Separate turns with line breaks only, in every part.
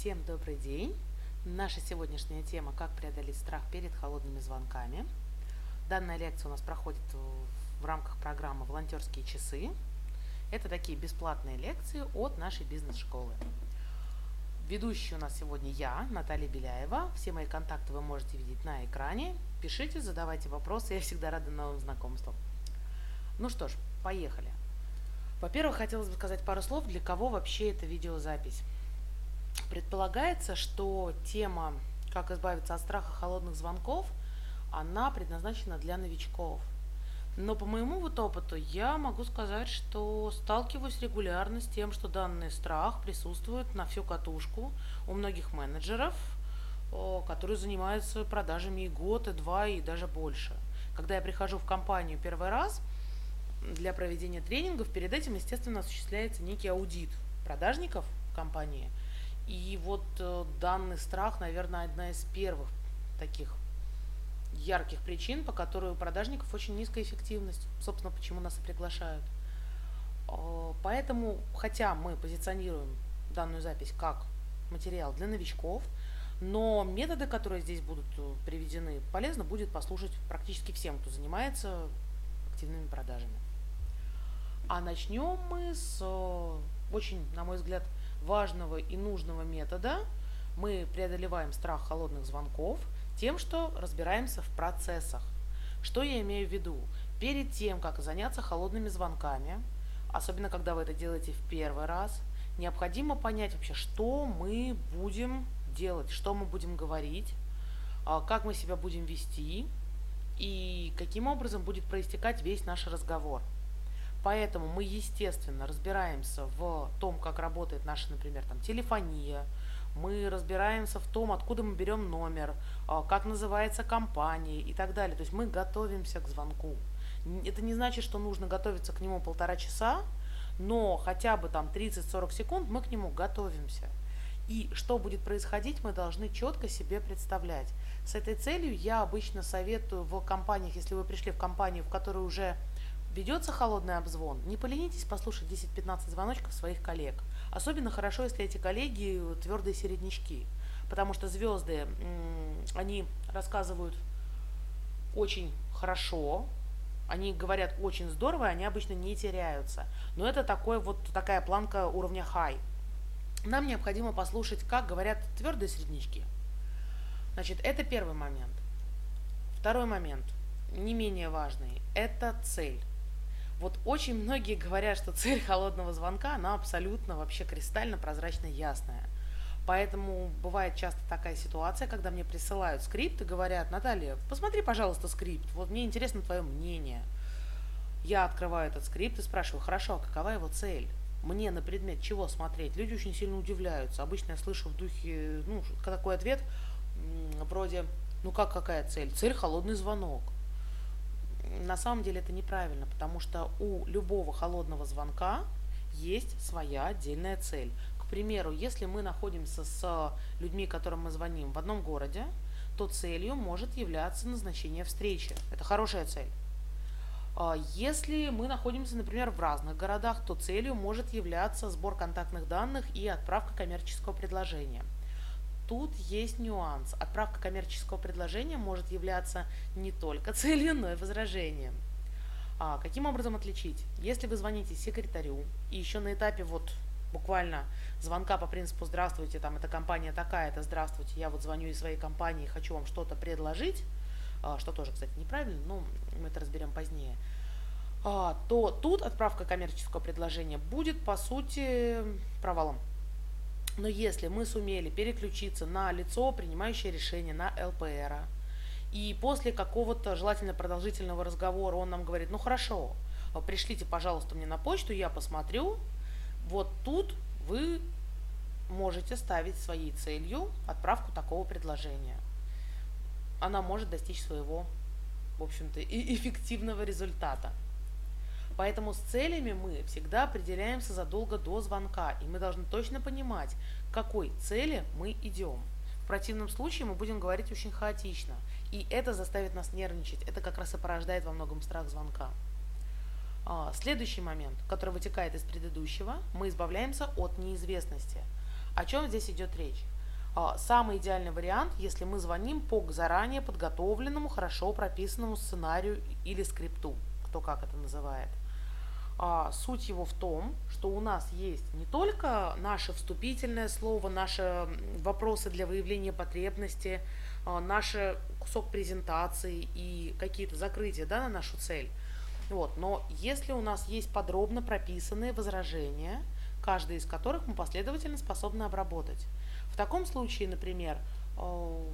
Всем добрый день! Наша сегодняшняя тема «Как преодолеть страх перед холодными звонками». Данная лекция у нас проходит в рамках программы «Волонтерские часы». Это такие бесплатные лекции от нашей бизнес-школы. Ведущий у нас сегодня я, Наталья Беляева. Все мои контакты вы можете видеть на экране. Пишите, задавайте вопросы, я всегда рада новым знакомствам. Ну что ж, поехали. Во-первых, хотелось бы сказать пару слов, для кого вообще эта видеозапись. Предполагается, что тема «Как избавиться от страха холодных звонков» она предназначена для новичков. Но по моему вот опыту я могу сказать, что сталкиваюсь регулярно с тем, что данный страх присутствует на всю катушку у многих менеджеров, которые занимаются продажами и год, и два, и даже больше. Когда я прихожу в компанию первый раз для проведения тренингов, перед этим, естественно, осуществляется некий аудит продажников компании – и вот э, данный страх, наверное, одна из первых таких ярких причин, по которой у продажников очень низкая эффективность. Собственно, почему нас и приглашают. Э, поэтому, хотя мы позиционируем данную запись как материал для новичков, но методы, которые здесь будут э, приведены, полезно будет послушать практически всем, кто занимается активными продажами. А начнем мы с очень, на мой взгляд, важного и нужного метода мы преодолеваем страх холодных звонков тем, что разбираемся в процессах. Что я имею в виду? Перед тем, как заняться холодными звонками, особенно когда вы это делаете в первый раз, необходимо понять вообще, что мы будем делать, что мы будем говорить, а, как мы себя будем вести и каким образом будет проистекать весь наш разговор. Поэтому мы, естественно, разбираемся в том, как работает наша, например, там, телефония, мы разбираемся в том, откуда мы берем номер, а, как называется компания и так далее. То есть мы готовимся к звонку. Это не значит, что нужно готовиться к нему полтора часа, но хотя бы там 30-40 секунд мы к нему готовимся. И что будет происходить, мы должны четко себе представлять. С этой целью я обычно советую в компаниях, если вы пришли в компанию, в которой уже ведется холодный обзвон, не поленитесь послушать 10-15 звоночков своих коллег. Особенно хорошо, если эти коллеги твердые середнячки, потому что звезды, они рассказывают очень хорошо, они говорят очень здорово, они обычно не теряются. Но это такой вот такая планка уровня high. Нам необходимо послушать, как говорят твердые среднячки. Значит, это первый момент. Второй момент, не менее важный, это цель. Вот очень многие говорят, что цель холодного звонка, она абсолютно вообще кристально прозрачно ясная. Поэтому бывает часто такая ситуация, когда мне присылают скрипт и говорят, Наталья, посмотри, пожалуйста, скрипт, вот мне интересно твое мнение. Я открываю этот скрипт и спрашиваю, хорошо, а какова его цель? Мне на предмет чего смотреть? Люди очень сильно удивляются. Обычно я слышу в духе, ну, такой ответ, вроде, ну как какая цель? Цель холодный звонок на самом деле это неправильно, потому что у любого холодного звонка есть своя отдельная цель. К примеру, если мы находимся с людьми, которым мы звоним в одном городе, то целью может являться назначение встречи. Это хорошая цель. А если мы находимся, например, в разных городах, то целью может являться сбор контактных данных и отправка коммерческого предложения – тут есть нюанс. Отправка коммерческого предложения может являться не только целью, но и возражением. А каким образом отличить? Если вы звоните секретарю и еще на этапе вот буквально звонка по принципу «Здравствуйте, там эта компания такая-то, здравствуйте, я вот звоню из своей компании, хочу вам что-то предложить», а, что тоже, кстати, неправильно, но мы это разберем позднее, а, то тут отправка коммерческого предложения будет, по сути, провалом. Но если мы сумели переключиться на лицо, принимающее решение, на ЛПР, и после какого-то желательно продолжительного разговора он нам говорит, ну хорошо, пришлите, пожалуйста, мне на почту, я посмотрю, вот тут вы можете ставить своей целью отправку такого предложения. Она может достичь своего, в общем-то, эффективного результата. Поэтому с целями мы всегда определяемся задолго до звонка, и мы должны точно понимать, к какой цели мы идем. В противном случае мы будем говорить очень хаотично, и это заставит нас нервничать. Это как раз и порождает во многом страх звонка. А, следующий момент, который вытекает из предыдущего, мы избавляемся от неизвестности. О чем здесь идет речь? А, самый идеальный вариант, если мы звоним по заранее подготовленному, хорошо прописанному сценарию или скрипту, кто как это называет. А, суть его в том, что у нас есть не только наше вступительное слово, наши вопросы для выявления потребности, а, наш кусок презентации и какие-то закрытия да, на нашу цель. Вот. Но если у нас есть подробно прописанные возражения, каждый из которых мы последовательно способны обработать. В таком случае, например, ну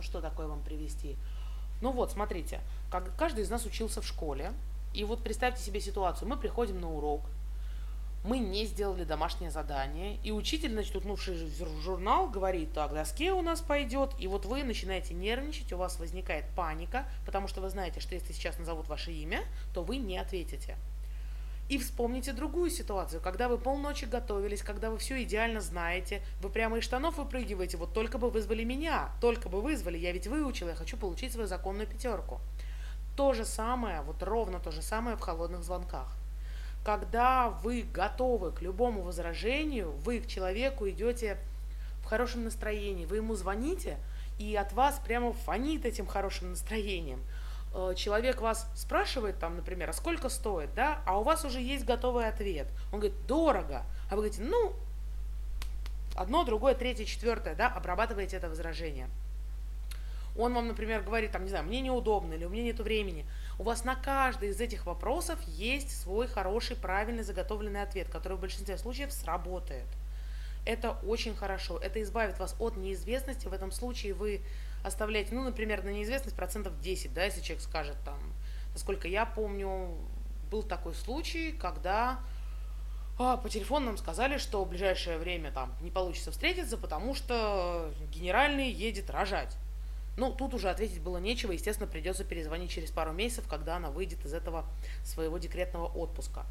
что такое вам привести? Ну вот, смотрите, как, каждый из нас учился в школе, и вот представьте себе ситуацию, мы приходим на урок, мы не сделали домашнее задание, и учитель, значит, утнувший журнал, говорит, так, доске у нас пойдет, и вот вы начинаете нервничать, у вас возникает паника, потому что вы знаете, что если сейчас назовут ваше имя, то вы не ответите. И вспомните другую ситуацию, когда вы полночи готовились, когда вы все идеально знаете, вы прямо из штанов выпрыгиваете, вот только бы вызвали меня, только бы вызвали, я ведь выучила, я хочу получить свою законную пятерку. То же самое, вот ровно то же самое в холодных звонках. Когда вы готовы к любому возражению, вы к человеку идете в хорошем настроении, вы ему звоните, и от вас прямо фонит этим хорошим настроением. Э, человек вас спрашивает там, например, а сколько стоит, да, а у вас уже есть готовый ответ. Он говорит, дорого. А вы говорите, ну, одно, другое, третье, четвертое, да, обрабатываете это возражение он вам, например, говорит, там, не знаю, мне неудобно или у меня нет времени, у вас на каждый из этих вопросов есть свой хороший, правильный, заготовленный ответ, который в большинстве случаев сработает. Это очень хорошо, это избавит вас от неизвестности, в этом случае вы оставляете, ну, например, на неизвестность процентов 10, да, если человек скажет там, насколько я помню, был такой случай, когда а, по телефону нам сказали, что в ближайшее время там не получится встретиться, потому что генеральный едет рожать. Ну, тут уже ответить было нечего, естественно, придется перезвонить через пару месяцев, когда она выйдет из этого своего декретного отпуска.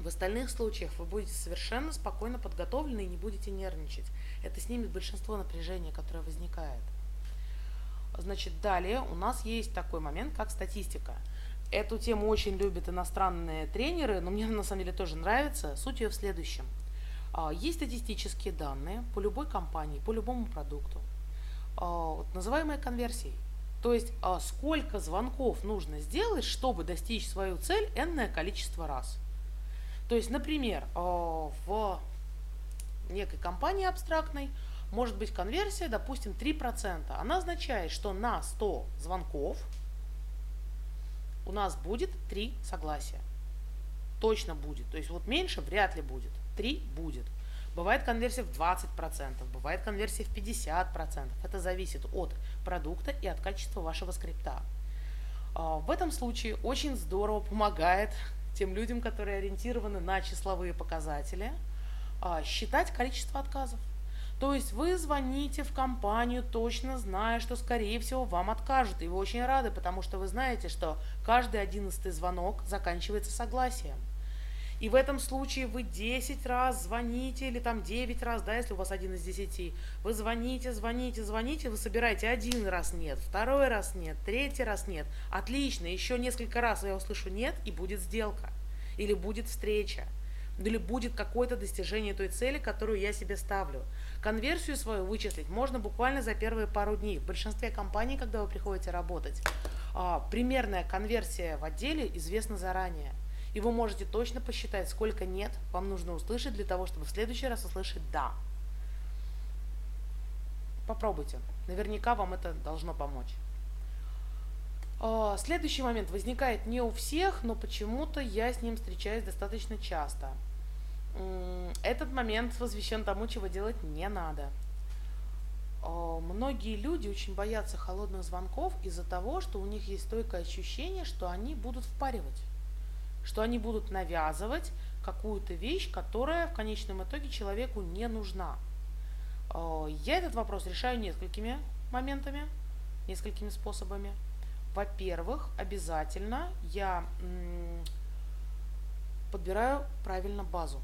В остальных случаях вы будете совершенно спокойно подготовлены и не будете нервничать. Это снимет большинство напряжения, которое возникает. Значит, далее у нас есть такой момент, как статистика. Эту тему очень любят иностранные тренеры, но мне на самом деле тоже нравится. Суть ее в следующем. А, есть статистические данные по любой компании, по любому продукту. А, называемой конверсией. То есть а, сколько звонков нужно сделать, чтобы достичь свою цель энное количество раз. То есть, например, а, в некой компании абстрактной может быть конверсия, допустим, 3%. Она означает, что на 100 звонков у нас будет 3 согласия. Точно будет. То есть вот меньше вряд ли будет. 3 будет. Бывает конверсия в 20%, бывает конверсия в 50%. Это зависит от продукта и от качества вашего скрипта. А, в этом случае очень здорово помогает тем людям, которые ориентированы на числовые показатели, а, считать количество отказов. То есть вы звоните в компанию, точно зная, что, скорее всего, вам откажут. И вы очень рады, потому что вы знаете, что каждый одиннадцатый звонок заканчивается согласием. И в этом случае вы 10 раз звоните, или там 9 раз, да, если у вас один из 10. Вы звоните, звоните, звоните, вы собираете один раз нет, второй раз нет, третий раз нет. Отлично, еще несколько раз я услышу нет, и будет сделка. Или будет встреча. Или будет какое-то достижение той цели, которую я себе ставлю. Конверсию свою вычислить можно буквально за первые пару дней. В большинстве компаний, когда вы приходите работать, а, примерная конверсия в отделе известна заранее. И вы можете точно посчитать, сколько нет вам нужно услышать для того, чтобы в следующий раз услышать «да». Попробуйте. Наверняка вам это должно помочь. А, следующий момент возникает не у всех, но почему-то я с ним встречаюсь достаточно часто. Этот момент посвящен тому, чего делать не надо. А, многие люди очень боятся холодных звонков из-за того, что у них есть стойкое ощущение, что они будут впаривать что они будут навязывать какую-то вещь, которая в конечном итоге человеку не нужна. Э, я этот вопрос решаю несколькими моментами, несколькими способами. Во-первых, обязательно я подбираю правильно базу.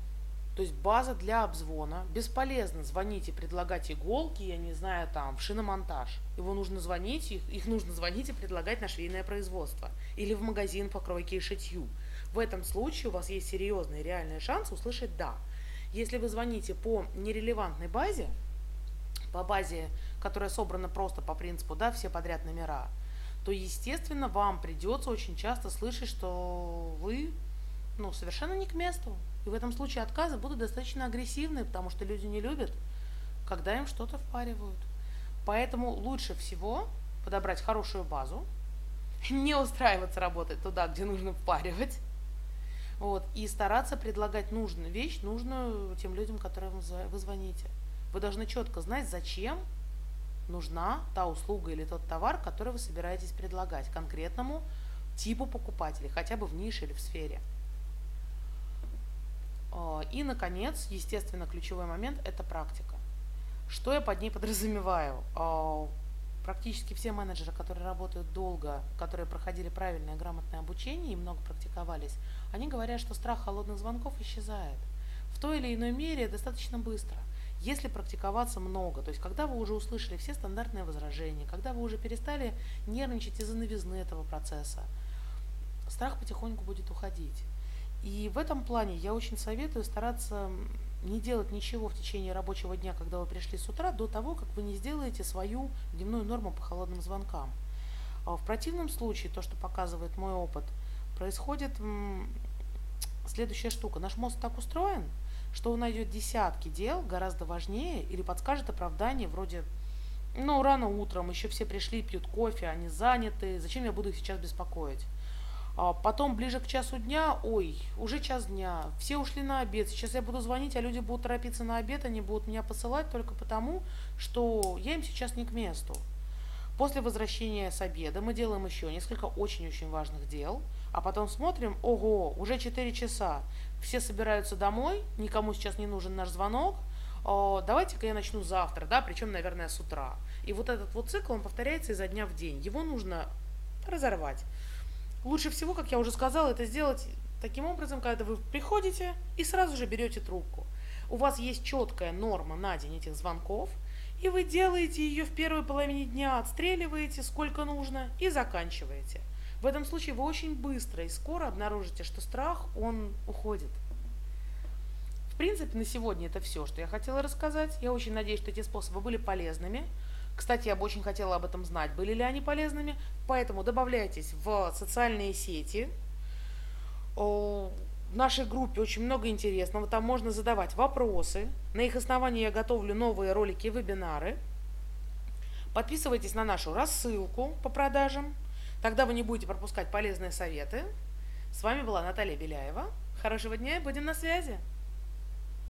То есть база для обзвона. Бесполезно звонить и предлагать иголки, я не знаю, там, в шиномонтаж. Его нужно звонить, их, их нужно звонить и предлагать на швейное производство. Или в магазин по кройке и шитью. В этом случае у вас есть серьезный реальный шанс услышать «да». Если вы звоните по нерелевантной базе, по базе, которая собрана просто по принципу, да, все подряд номера, то, естественно, вам придется очень часто слышать, что вы ну, совершенно не к месту. И в этом случае отказы будут достаточно агрессивные, потому что люди не любят, когда им что-то впаривают. Поэтому лучше всего подобрать хорошую базу, не устраиваться работать туда, где нужно впаривать, вот, и стараться предлагать нужную вещь, нужную тем людям, которым вы звоните. Вы должны четко знать, зачем нужна та услуга или тот товар, который вы собираетесь предлагать конкретному типу покупателей, хотя бы в нише или в сфере. А, и, наконец, естественно, ключевой момент – это практика. Что я под ней подразумеваю? Практически все менеджеры, которые работают долго, которые проходили правильное грамотное обучение и много практиковались, они говорят, что страх холодных звонков исчезает. В той или иной мере достаточно быстро. Если практиковаться много, то есть когда вы уже услышали все стандартные возражения, когда вы уже перестали нервничать из-за новизны этого процесса, страх потихоньку будет уходить. И в этом плане я очень советую стараться не делать ничего в течение рабочего дня, когда вы пришли с утра, до того, как вы не сделаете свою дневную норму по холодным звонкам. А в противном случае, то, что показывает мой опыт, происходит следующая штука. Наш мозг так устроен, что он найдет десятки дел гораздо важнее или подскажет оправдание вроде ну, рано утром, еще все пришли, пьют кофе, они заняты, зачем я буду их сейчас беспокоить? А потом ближе к часу дня, ой, уже час дня, все ушли на обед, сейчас я буду звонить, а люди будут торопиться на обед, они будут меня посылать только потому, что я им сейчас не к месту. После возвращения с обеда мы делаем еще несколько очень-очень важных дел, а потом смотрим, ого, уже 4 часа, все собираются домой, никому сейчас не нужен наш звонок, давайте-ка я начну завтра, да, причем, наверное, с утра. И вот этот вот цикл, он повторяется изо дня в день. Его нужно разорвать. Лучше всего, как я уже сказала, это сделать таким образом, когда вы приходите и сразу же берете трубку. У вас есть четкая норма на день этих звонков, и вы делаете ее в первой половине дня, отстреливаете сколько нужно и заканчиваете. В этом случае вы очень быстро и скоро обнаружите, что страх, он уходит. В принципе, на сегодня это все, что я хотела рассказать. Я очень надеюсь, что эти способы были полезными. Кстати, я бы очень хотела об этом знать, были ли они полезными. Поэтому добавляйтесь в социальные сети. В нашей группе очень много интересного. Там можно задавать вопросы. На их основании я готовлю новые ролики и вебинары. Подписывайтесь на нашу рассылку по продажам. Тогда вы не будете пропускать полезные советы. С вами была Наталья Беляева. Хорошего дня и будем на связи.